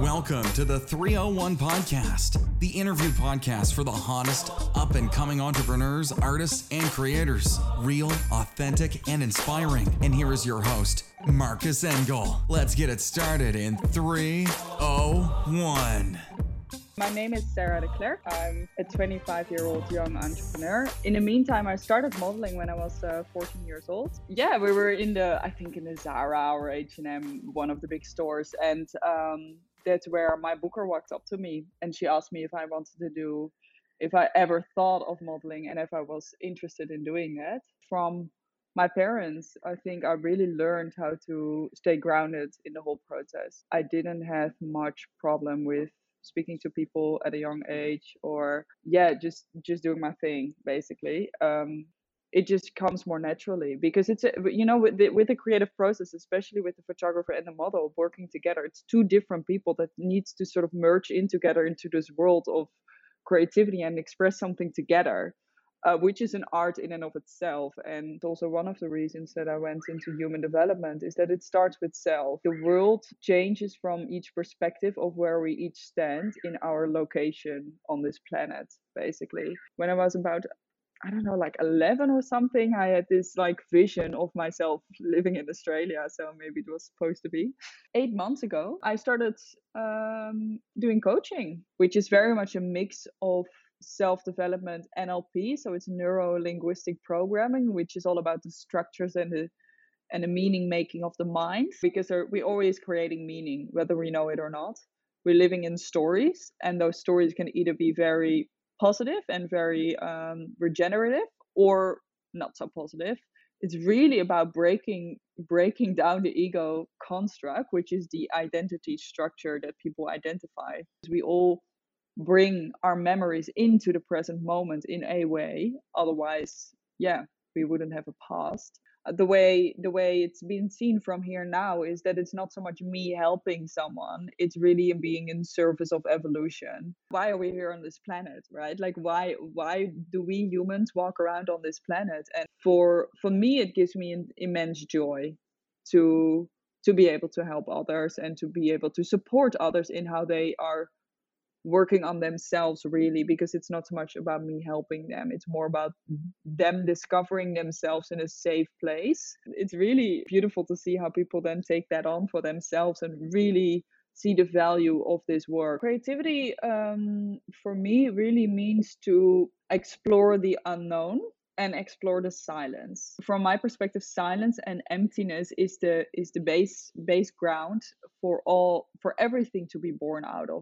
Welcome to the 301 Podcast, the interview podcast for the hottest up and coming entrepreneurs, artists, and creators. Real, authentic, and inspiring. And here is your host, Marcus Engel. Let's get it started in 301. My name is Sarah de. I'm a 25 year old young entrepreneur. In the meantime, I started modeling when I was uh, 14 years old. Yeah, we were in the, I think in the Zara or H&M, one of the big stores. And um, that's where my booker walked up to me and she asked me if I wanted to do, if I ever thought of modeling and if I was interested in doing it. From my parents, I think I really learned how to stay grounded in the whole process. I didn't have much problem with speaking to people at a young age or yeah just just doing my thing basically um it just comes more naturally because it's a, you know with the, with the creative process especially with the photographer and the model working together it's two different people that needs to sort of merge in together into this world of creativity and express something together uh, which is an art in and of itself. And also one of the reasons that I went into human development is that it starts with self. The world changes from each perspective of where we each stand in our location on this planet, basically. When I was about I don't know, like 11 or something, I had this like vision of myself living in Australia. So maybe it was supposed to be. Eight months ago, I started um, doing coaching, which is very much a mix of self development NLP. So it's neuro linguistic programming, which is all about the structures and the and the meaning making of the mind because we're always creating meaning, whether we know it or not. We're living in stories, and those stories can either be very positive and very um, regenerative or not so positive. It's really about breaking breaking down the ego construct, which is the identity structure that people identify. We all bring our memories into the present moment in a way otherwise yeah we wouldn't have a past the way the way it's been seen from here now is that it's not so much me helping someone it's really being in service of evolution. Why are we here on this planet right? Like why why do we humans walk around on this planet? And for for me it gives me an immense joy to to be able to help others and to be able to support others in how they are working on themselves really because it's not so much about me helping them it's more about them discovering themselves in a safe place. It's really beautiful to see how people then take that on for themselves and really see the value of this work. Creativity um, for me really means to explore the unknown and explore the silence. From my perspective silence and emptiness is the is the base base ground for all for everything to be born out of